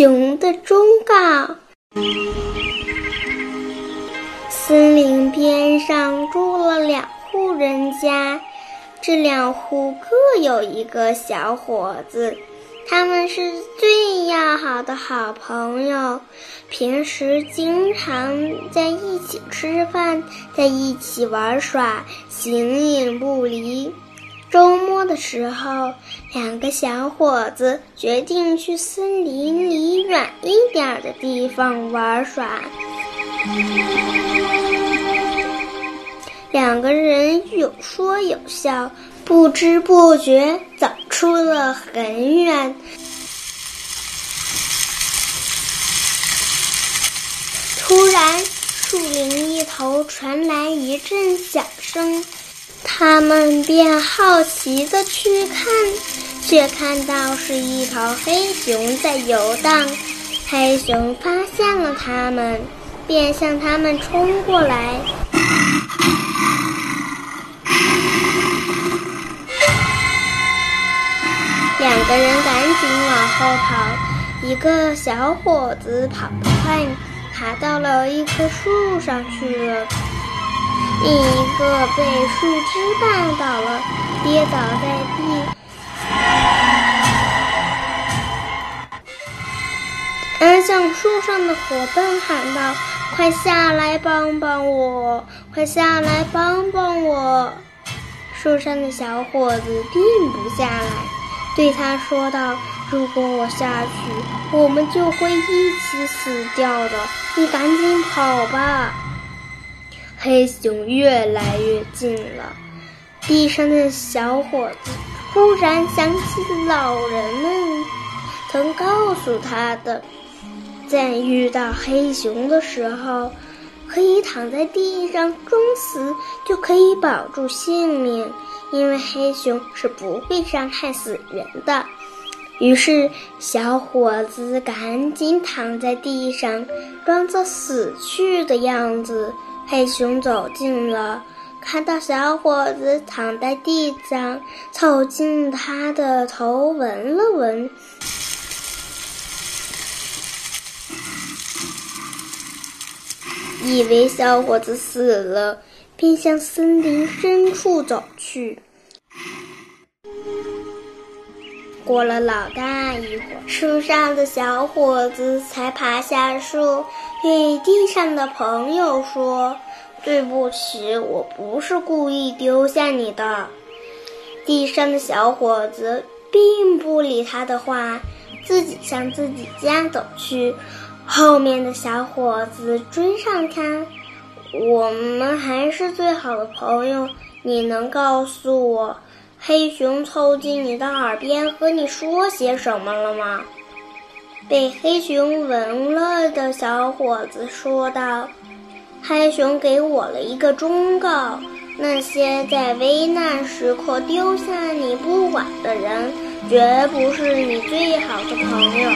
熊的忠告。森林边上住了两户人家，这两户各有一个小伙子，他们是最要好的好朋友，平时经常在一起吃饭，在一起玩耍，形影不离。周末的时候，两个小伙子决定去森林里远一点的地方玩耍。两个人有说有笑，不知不觉走出了很远。突然，树林一头传来一阵响声。他们便好奇的去看，却看到是一头黑熊在游荡。黑熊发现了他们，便向他们冲过来。两个人赶紧往后跑，一个小伙子跑得快，爬到了一棵树上去了。另一个被树枝绊倒了，跌倒在地。他向树上的伙伴喊道：“快下来帮帮我！快下来帮帮我！”树上的小伙子并不下来，对他说道：“如果我下去，我们就会一起死掉的。你赶紧跑吧！”黑熊越来越近了，地上的小伙子忽然想起老人们曾告诉他的，在遇到黑熊的时候，可以躺在地上装死，就可以保住性命，因为黑熊是不会伤害死人的。于是，小伙子赶紧躺在地上，装作死去的样子。黑熊走近了，看到小伙子躺在地上，凑近他的头闻了闻，以为小伙子死了，便向森林深处走去。过了老大一会儿，树上的小伙子才爬下树，对地上的朋友说：“对不起，我不是故意丢下你的。”地上的小伙子并不理他的话，自己向自己家走去。后面的小伙子追上他：“我们还是最好的朋友，你能告诉我？”黑熊凑近你的耳边和你说些什么了吗？被黑熊闻了的小伙子说道：“黑熊给我了一个忠告，那些在危难时刻丢下你不管的人，绝不是你最好的朋友。”